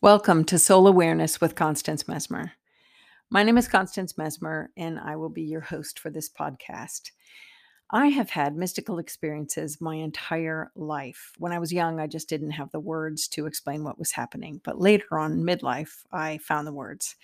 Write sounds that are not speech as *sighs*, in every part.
Welcome to Soul Awareness with Constance Messmer. My name is Constance Messmer, and I will be your host for this podcast. I have had mystical experiences my entire life. When I was young, I just didn't have the words to explain what was happening. But later on, midlife, I found the words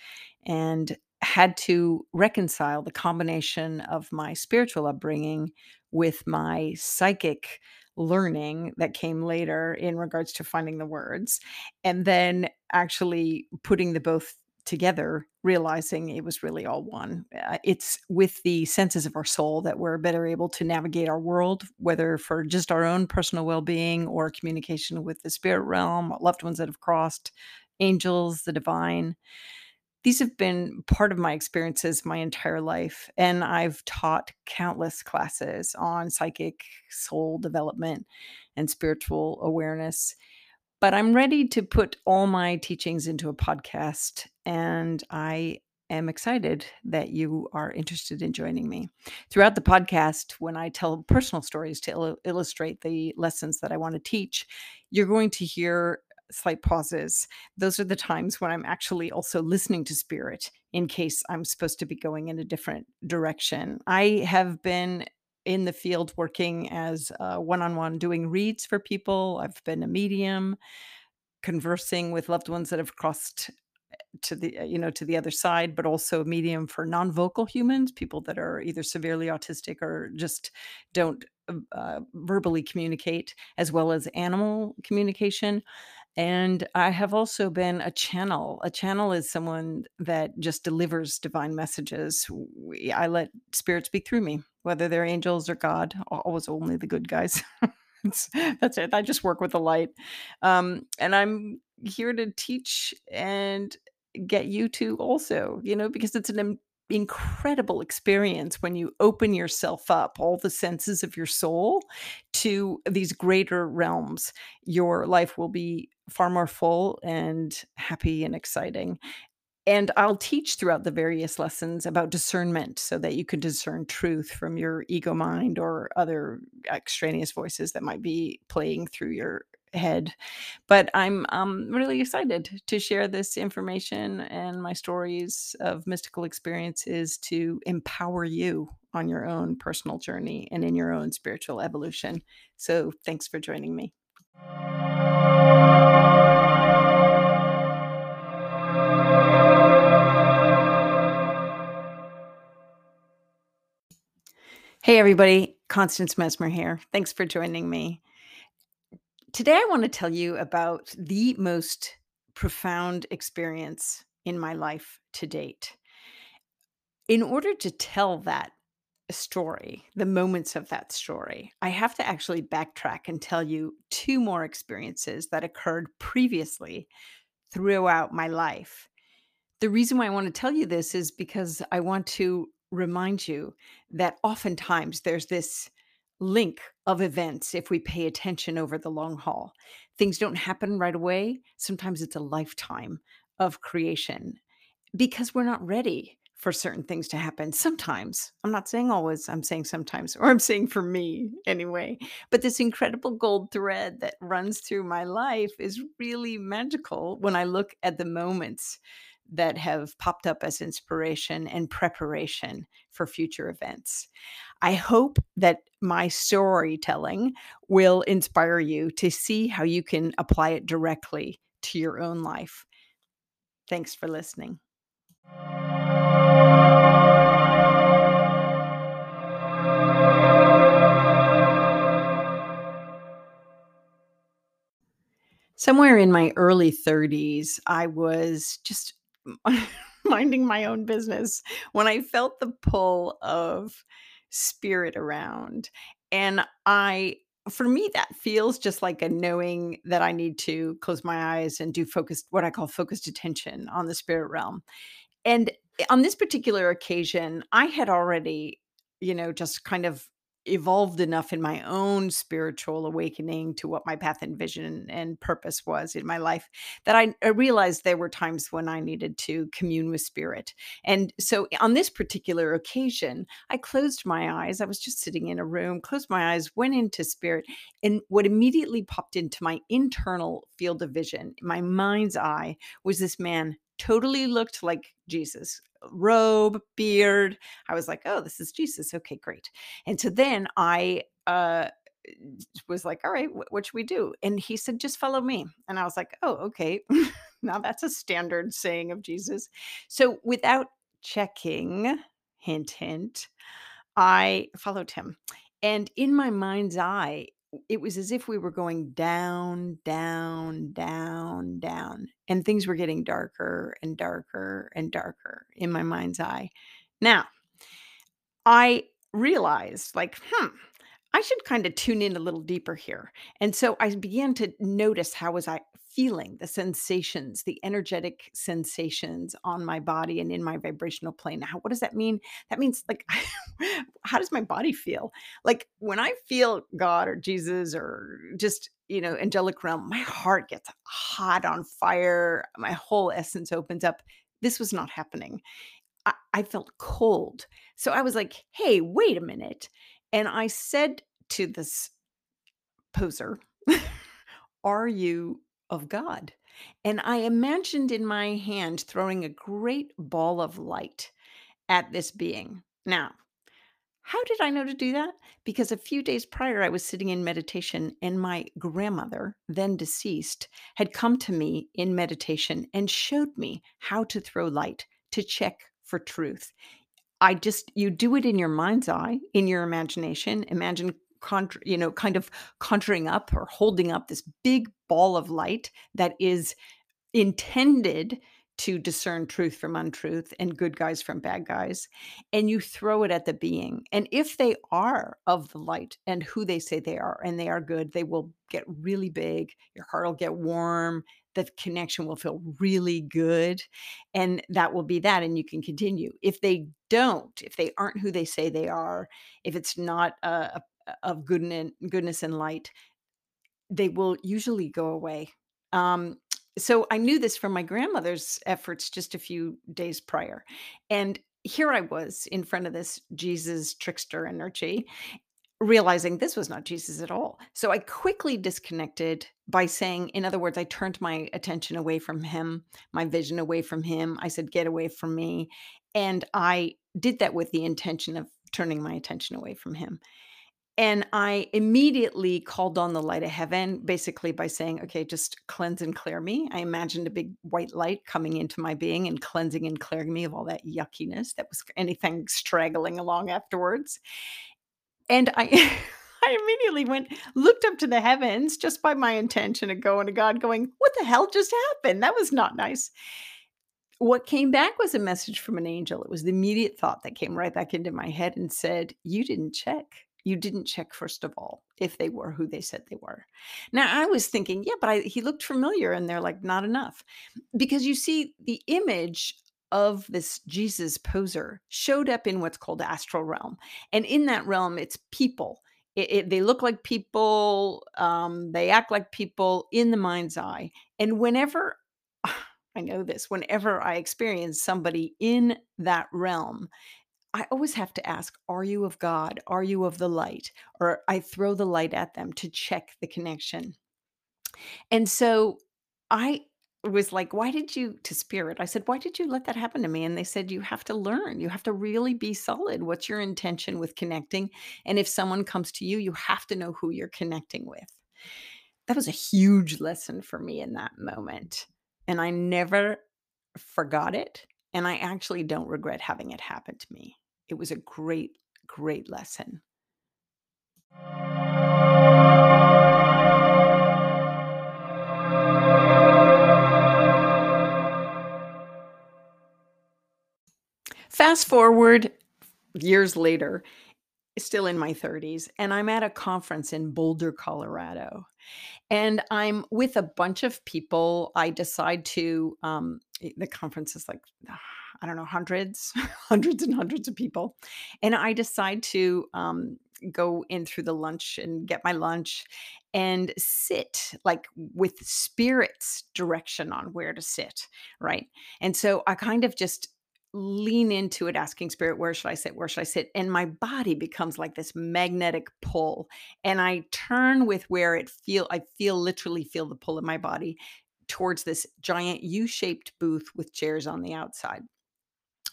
and had to reconcile the combination of my spiritual upbringing with my psychic learning that came later in regards to finding the words and then actually putting the both together realizing it was really all one uh, it's with the senses of our soul that we're better able to navigate our world whether for just our own personal well-being or communication with the spirit realm loved ones that have crossed angels the divine these have been part of my experiences my entire life. And I've taught countless classes on psychic soul development and spiritual awareness. But I'm ready to put all my teachings into a podcast. And I am excited that you are interested in joining me. Throughout the podcast, when I tell personal stories to il- illustrate the lessons that I want to teach, you're going to hear slight pauses. Those are the times when I'm actually also listening to spirit in case I'm supposed to be going in a different direction. I have been in the field working as one on one doing reads for people. I've been a medium, conversing with loved ones that have crossed to the you know to the other side but also a medium for non-vocal humans people that are either severely autistic or just don't uh, verbally communicate as well as animal communication and I have also been a channel. A channel is someone that just delivers divine messages. We, I let spirit speak through me, whether they're angels or God, always only the good guys. *laughs* that's it. I just work with the light. Um, and I'm here to teach and get you to also, you know, because it's an incredible experience when you open yourself up, all the senses of your soul, to these greater realms. Your life will be far more full and happy and exciting. And I'll teach throughout the various lessons about discernment so that you can discern truth from your ego mind or other extraneous voices that might be playing through your head. But I'm um, really excited to share this information and my stories of mystical experiences to empower you on your own personal journey and in your own spiritual evolution. So thanks for joining me. Hey, everybody. Constance Messmer here. Thanks for joining me. Today, I want to tell you about the most profound experience in my life to date. In order to tell that story, the moments of that story, I have to actually backtrack and tell you two more experiences that occurred previously throughout my life. The reason why I want to tell you this is because I want to remind you that oftentimes there's this link of events if we pay attention over the long haul. Things don't happen right away. Sometimes it's a lifetime of creation because we're not ready for certain things to happen. Sometimes, I'm not saying always, I'm saying sometimes, or I'm saying for me anyway. But this incredible gold thread that runs through my life is really magical when I look at the moments that have popped up as inspiration and preparation for future events. I hope that my storytelling will inspire you to see how you can apply it directly to your own life. Thanks for listening. Somewhere in my early 30s, I was just *laughs* minding my own business when I felt the pull of spirit around. And I, for me, that feels just like a knowing that I need to close my eyes and do focused, what I call focused attention on the spirit realm. And eh, on this particular occasion, I had already, you know, just kind of evolved enough in my own spiritual awakening to what my path and vision and purpose was in my life that I, I, realized there were times when I needed to commune with spirit. And so on this particular occasion, I closed my eyes. I was just sitting in a room, closed my eyes, went into spirit. And what immediately popped into my internal field of vision, my mind's eye, was this man totally looked like Jesus robe, beard. I was like, oh, this is Jesus. Okay, great. And so then I uh, was like, all right, wh- what should we do? And he said, just follow me. And I was like, oh, okay. *laughs* now that's a standard saying of Jesus. So without checking, hint, hint, I followed him. And in my mind's eye, it was as if we were going down, down, down, down, and things were getting darker and darker and darker in my mind's eye. Now, I realized, like, hmm, I should kind of tune in a little deeper here. And so I began to notice how was I feeling the sensations, the energetic sensations on my body and in my vibrational plane. Now, what does that mean? That means like *laughs* how does my body feel? Like when I feel God or Jesus or just, you know, angelic realm, my heart gets hot on fire. My whole essence opens up. This was not happening. I, I felt cold. So I was like, hey, wait a minute and I said to this poser, Are you of God? And I imagined in my hand throwing a great ball of light at this being. Now, how did I know to do that? Because a few days prior, I was sitting in meditation, and my grandmother, then deceased, had come to me in meditation and showed me how to throw light to check for truth. I just you do it in your mind's eye, in your imagination. Imagine you know, kind of conjuring up or holding up this big ball of light that is intended to discern truth from untruth and good guys from bad guys and you throw it at the being. And if they are of the light and who they say they are and they are good they will get really big your heart will get warm the connection will feel really good and that will be that and you can continue. If they don't if they aren't who they say they are if it's not uh, of goodness goodness and light they will usually go away um, so I knew this from my grandmother's efforts just a few days prior. And here I was in front of this Jesus trickster energy, realizing this was not Jesus at all. So I quickly disconnected by saying, in other words, I turned my attention away from him, my vision away from him. I said, get away from me. And I did that with the intention of turning my attention away from him. And I immediately called on the light of heaven, basically by saying, okay, just cleanse and clear me. I imagined a big white light coming into my being and cleansing and clearing me of all that yuckiness that was anything straggling along afterwards. And I. *laughs* I immediately went, looked up to the heavens just by my intention of going to God, going, What the hell just happened? That was not nice. What came back was a message from an angel. It was the immediate thought that came right back into my head and said, You didn't check you didn't check first of all if they were who they said they were now i was thinking yeah but I, he looked familiar and they're like not enough because you see the image of this jesus poser showed up in what's called astral realm and in that realm it's people it, it, they look like people um, they act like people in the mind's eye and whenever *sighs* I know this. Whenever I experience somebody in that realm, I always have to ask, are you of God? Are you of the light? Or I throw the light at them to check the connection. And so I was like, why did you, to spirit, I said, why did you let that happen to me? And they said, you have to learn. You have to really be solid. What's your intention with connecting? And if someone comes to you, you have to know who you're connecting with. That was a huge lesson for me in that moment. And I never forgot it. And I actually don't regret having it happen to me it was a great, great lesson. Fast forward years later, still in my 30s, and I'm at a conference in Boulder, Colorado. And I'm with a bunch of people. I decide to, um, the conference is like I don't know, hundreds, *laughs* hundreds and hundreds of people. And I decide to um, go in through the lunch and get my lunch and sit like with spirit's direction on where to sit, right? And so I kind of just lean into it asking spirit where should i sit where should i sit and my body becomes like this magnetic pull and i turn with where it feel i feel literally feel the pull in my body towards this giant u-shaped booth with chairs on the outside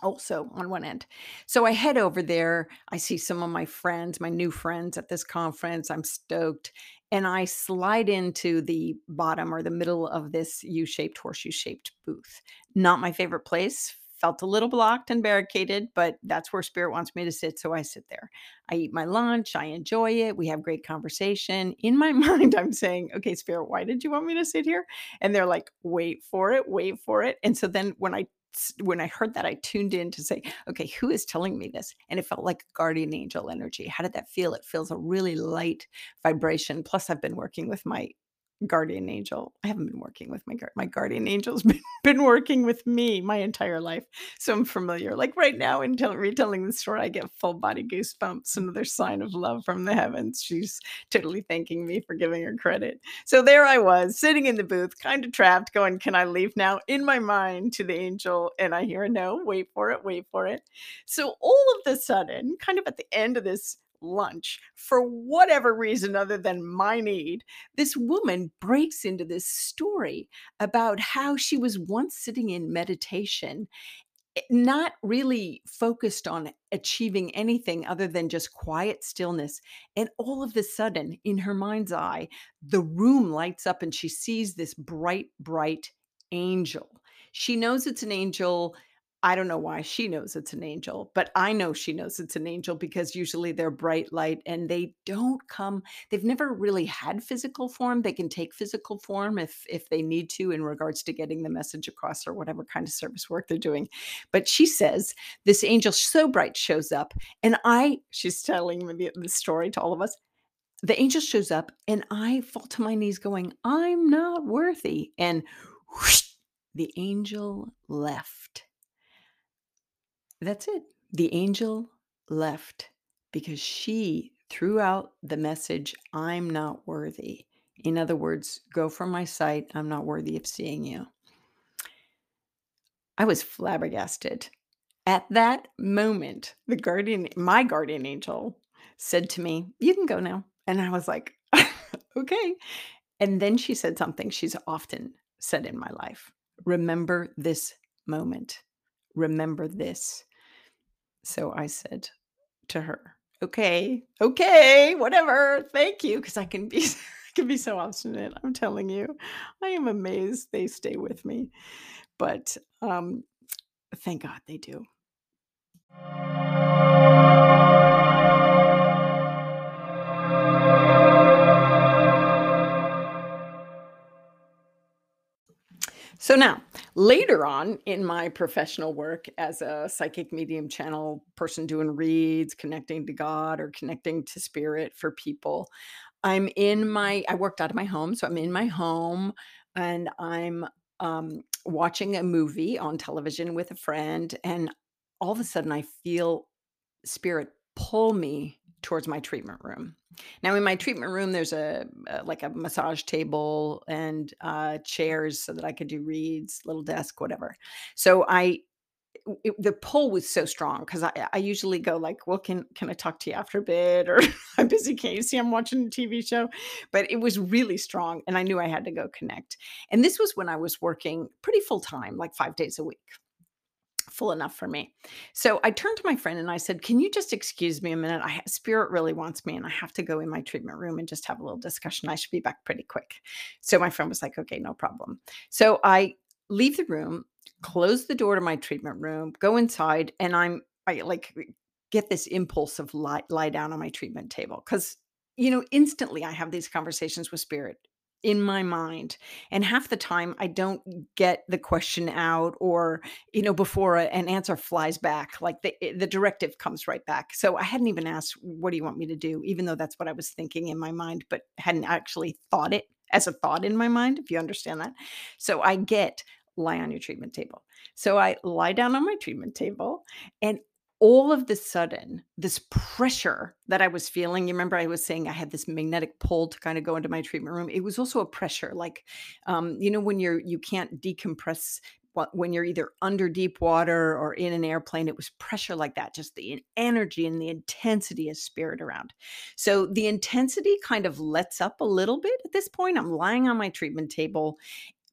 also on one end. So I head over there. I see some of my friends, my new friends at this conference. I'm stoked. And I slide into the bottom or the middle of this U shaped, horseshoe shaped booth. Not my favorite place felt a little blocked and barricaded, but that's where spirit wants me to sit. So I sit there. I eat my lunch. I enjoy it. We have great conversation. In my *laughs* mind, I'm saying, okay, spirit, why did you want me to sit here? And they're like, wait for it, wait for it. And so then when I when I heard that, I tuned in to say, okay, who is telling me this? And it felt like guardian angel energy. How did that feel? It feels a really light vibration. Plus, I've been working with my guardian angel. I haven't been working with my my guardian angel's *laughs* been, been working with me my entire life. So I'm familiar. Like right now in tell, retelling the story, I get full body goosebumps, another sign of love from the heavens. She's totally thanking me for giving her credit. So there I was, sitting in the booth, kind of trapped, going, Can I leave now? In my mind to the angel, and I hear no, wait for it, wait for it. So all of a sudden, kind of at the end of this lunch for whatever reason other than my need, this woman breaks into this story about how she was once sitting in meditation eh, not really focused on achieving anything other than just quiet stillness. And all of a sudden, in her mind's eye, the room lights up and she sees this bright, bright angel. She knows it's an angel I don't know why she knows it's an angel, but I know she knows it's an angel because usually they're bright light and they don't come they've never really had physical form. They can take physical form if if they need to in regards to getting the message across or whatever kind of service work they're doing. But she says this angel so bright shows up and I she's telling me the, the story to all of us. The angel shows up and I fall to my knees going, "I'm not worthy." And whoosh, the angel left that's it. The angel left because she threw out the message, I'm not worthy. In other words, go from my sight. I'm not worthy of seeing you. I was flabbergasted. At that moment, the guardian, my guardian angel, said to me, You can go now. And I was like, *laughs* Okay. And then she said something she's often said in my life Remember this moment. Remember this. So I said to her, "Okay, okay, whatever. Thank you." Because I can be *laughs* I can be so obstinate. I'm telling you. I am amazed they stay with me. But um thank God they do. So now, later on in my professional work as a psychic medium channel person doing reads, connecting to God or connecting to spirit for people, I'm in my I worked out of my home, so I'm in my home and I'm um, watching a movie on television with a friend and all of a sudden I feel spirit pull me towards my treatment room. Now, in my treatment room, there's a, a like a massage table and uh, chairs so that I could do reads, little desk, whatever. So I, it, the pull was so strong because I, I usually go like, well, can can I talk to you after a *laughs* bit? Or I'm busy. Can't you see I'm watching a TV show? But it was really strong, and I knew I had to go connect. And this was when I was working pretty full time, like five days a week full enough for me. So I turned to my friend and I said, Can you just excuse me a minute? I spirit really wants me and I have to go in my treatment room and just have a little discussion. I should be back pretty quick. So my friend was like, Okay, no problem. So I leave the room, close the door to my treatment room, go inside, and I'm I like eh, get this impulse of lie, lie down on my treatment table because you know instantly i have these conversations with spirit in my mind and half the time i don't get the question out or you know before a, an answer flies back like the eh, the directive comes right back. So i hadn't even asked what do you want me to do? even though that's what i was thinking in my mind but hadn't actually thought it as a thought in my mind if you understand that. So i get lie on your treatment table. So i lie down on my treatment table and all of the sudden, this pressure that I was feeling, you remember I was saying I had this magnetic pull to kind of go into my treatment room. It was also a pressure, like, um, you know, when you're you can't decompress when you're either under deep water or in an airplane, it was pressure like that, just the energy and the intensity of spirit around. So the intensity kind of lets up a little bit at this point. I'm lying on my treatment table,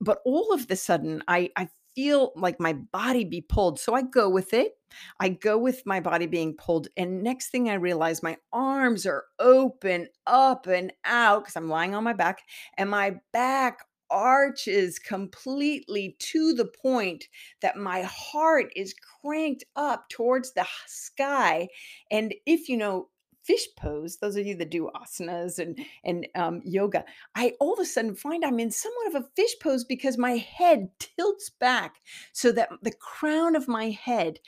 but all of the sudden, I, I feel like my body be pulled. So I go with it. I go with my body being pulled. And next thing I realize, my arms are open up and out because I'm lying on my back, and my back arches completely to the point that my heart is cranked up towards the sky. And if you know fish pose, those of you that do asanas and and um, yoga, I all of a sudden find I'm in somewhat of a fish pose because my head *laughs* tilts back so that the crown of my head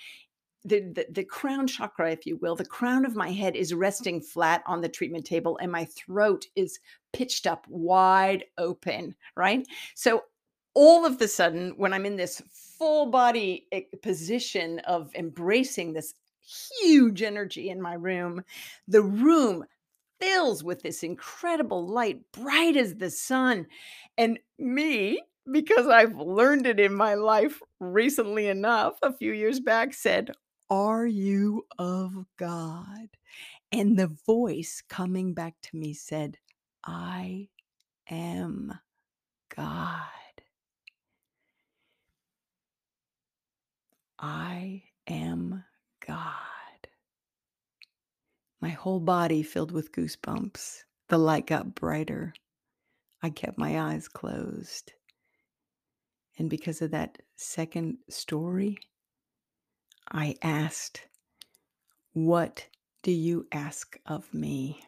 the, the, the crown chakra, if you will, the crown of my head is resting flat on the treatment table, and my throat is pitched up wide open. Right. So all of the sudden, when I'm in this full body eh, position of embracing this huge energy in my room, the room fills with this incredible light, bright as the sun. And me, because I've learned it in my life recently enough, a few years back, said, Are you of God? And the voice coming back to me said, I am God. I am God. My whole body filled with goosebumps. The light got brighter. I kept my eyes closed. And because of that second story, I asked, What do you ask of me?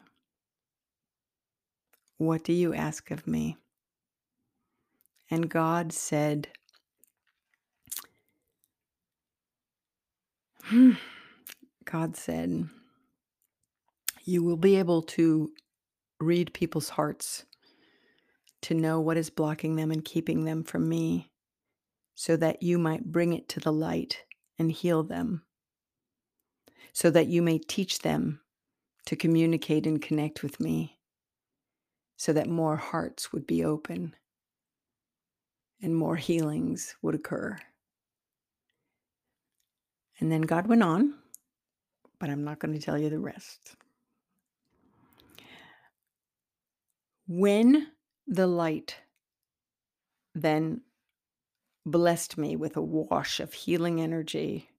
What do you ask of me? And God said, *sighs* God said, You will be able to read people's hearts to know what is blocking them and keeping them from me so that you might bring it to the light and heal them, so that you may teach them to communicate and connect with me, so that more hearts would be open and more healings would occur. And then God went on, but I'm not going to tell you the rest. When the light then blessed me with a wash of healing energy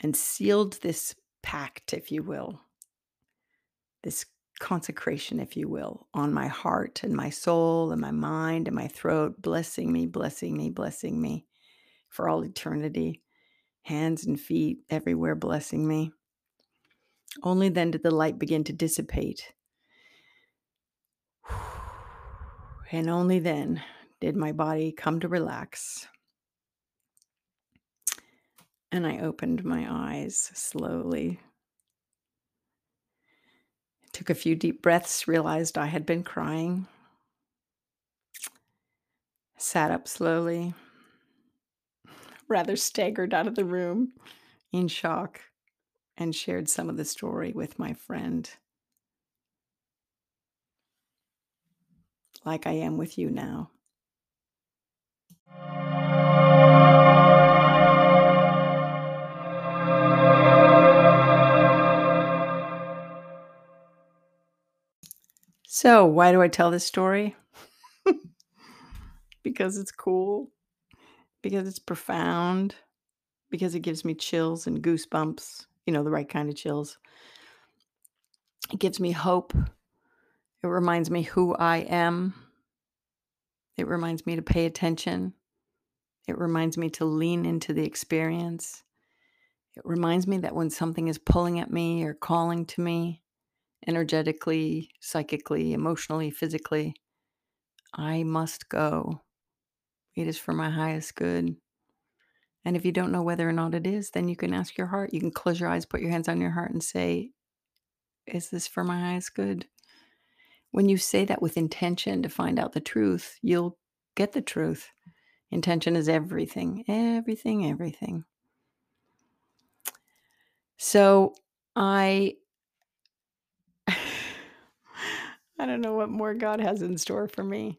and sealed this pact, if you will, this consecration, if you will, on my heart and my soul and my mind and my throat, blessing me, blessing me, blessing me for all eternity, hands and feet everywhere blessing me. Only then did the light begin to dissipate. And only then did my body come to relax. And I opened my eyes slowly. Took a few deep breaths, realized I had been crying. Sat up slowly, rather staggered out of the room in shock, and shared some of the story with my friend. Like I am with you now. So, why do I tell this story? *laughs* because it's cool, because it's profound, because it gives me chills and goosebumps, you know, the right kind of chills. It gives me hope. It reminds me who I am. It reminds me to pay attention. It reminds me to lean into the experience. It reminds me that when something is pulling at me or calling to me, energetically, psychically, emotionally, physically. I must go. It is for my highest good. And if you don't know whether or not it is, then you can ask your heart. You can close your eyes, put your hands on your heart, and say, Is this for my highest good? When you say that with intention to find out the truth, you'll get the truth. Intention is everything, everything, everything. So I *laughs* I don't know what more God has in store for me.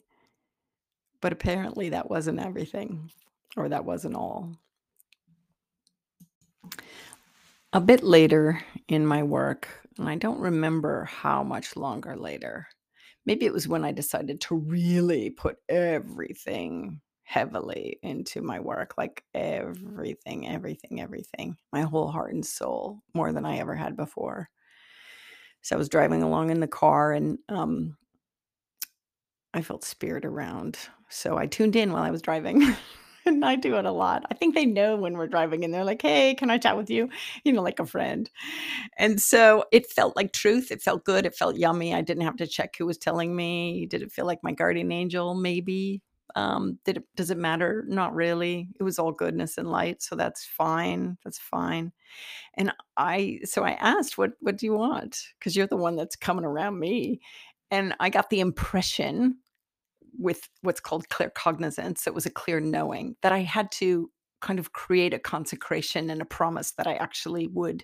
But apparently that wasn't everything, or that wasn't all. A bit later in my work, and I don't remember how much longer later, maybe it was when I decided to really put everything heavily into my work like everything, everything, everything, my whole heart and soul, more than I ever had before. So I was driving along in the car and um, I felt spirit around. So I tuned in while I was driving. *laughs* and *laughs* I do it a lot. I think they know when we're driving and they're like, hey, can I chat with you? You know, like a friend. And so it felt like truth. It felt good. It felt yummy. I didn't have to check who was telling me. Did it feel like my guardian angel? Maybe. Um, did it does it matter? Not really. It was all goodness and light. So that's fine. That's fine. And I so I asked, what what do you want? Because you're the one that's coming around me. And I got the impression with what's called clear cognizance, it was a clear knowing that I had to kind of create a consecration and a promise that I actually would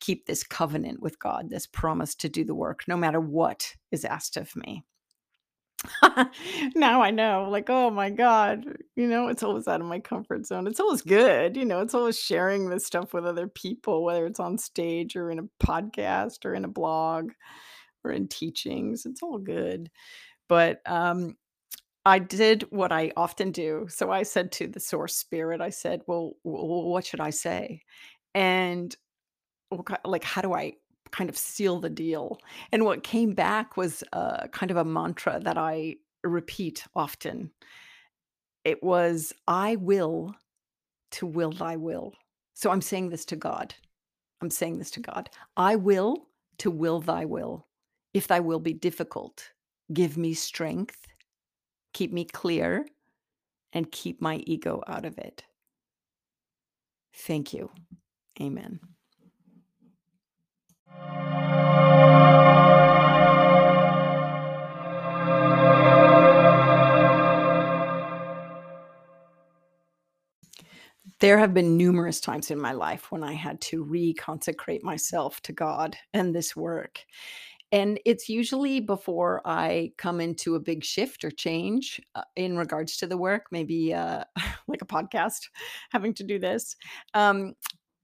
keep this covenant with God, this promise to do the work no matter what is asked of me. *laughs* now I know, like, oh my God, you know, it's always out of my comfort zone. It's always good, you know, it's always sharing this stuff with other people, whether it's on stage or in a podcast or in a blog or in teachings. It's all good. But um, I did what I often do. So I said to the source spirit, I said, "Well, what should I say?" And like, how do I kind of seal the deal? And what came back was uh, kind of a mantra that I repeat often. It was, "I will to will thy will." So I'm saying this to God. I'm saying this to God. I will to will thy will. If thy will be difficult, give me strength keep me clear, and keep my ego out of it. Thank you. Amen. There have been numerous times in my life when I had to reconsecrate myself to God and this work. And it's usually before I come into a big shift or change uh, in regards to the work, maybe uh, *laughs* like a podcast, having to do this. Um,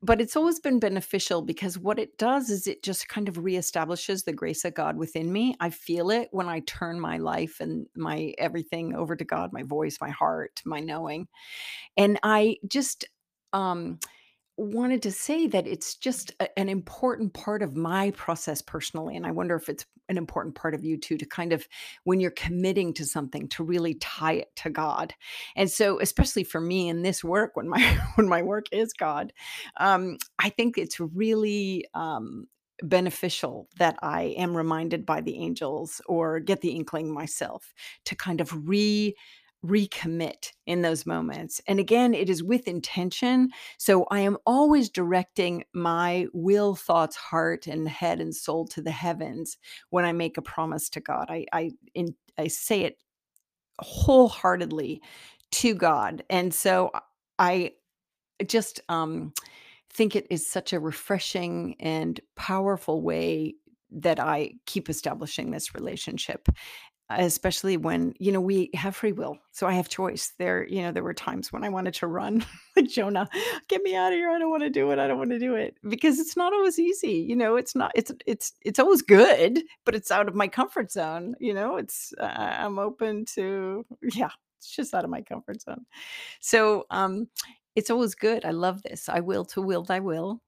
but it's always been beneficial because what it does is it just kind of reestablishes the grace of God within me. I feel it when I turn my life and my everything over to God, my voice, my heart, my knowing. And I just, um, wanted to say that it's just a, an important part of my process personally and i wonder if it's an important part of you too to kind of when you're committing to something to really tie it to god. And so especially for me in this work when my *laughs* when my work is god um, i think it's really um, beneficial that I am reminded by the angels or get the inkling myself to kind of re recommit in those moments. And again, it is with intention. So I am always directing my will, thoughts, heart, and head and soul to the heavens when I make a promise to God. I I in, I say it wholeheartedly to God. And so I just um think it is such a refreshing and powerful way that I keep establishing this relationship especially when you know we have free will so i have choice. There you know there were times when i wanted to run *laughs* like jonah get me out of here i don't want to do it i don't want to do it because it's not always easy you know it's not it's it's it's always good but it's out of my comfort zone you know it's uh, i'm open to *laughs* yeah it's just out of my comfort zone. So um it's always good i love this i will to will thy will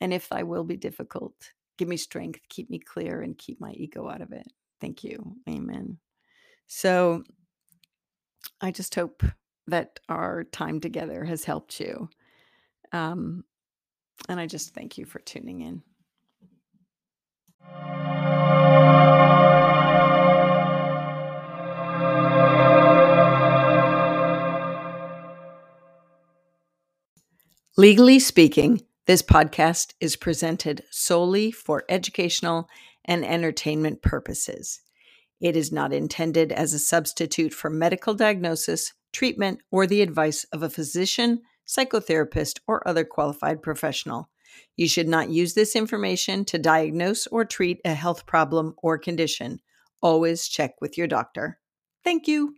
and if thy will be difficult give me strength keep me clear and keep my ego out of it. Thank you amen so I just hope that our time together has helped you. Um, and I just thank you for tuning in. Legally speaking, this podcast is presented solely for educational and entertainment purposes. It is not intended as a substitute for medical diagnosis, treatment, or the advice of a physician, psychotherapist, or other qualified professional. You should not use this information to diagnose or treat a health problem or condition. Always check with your doctor. Thank you.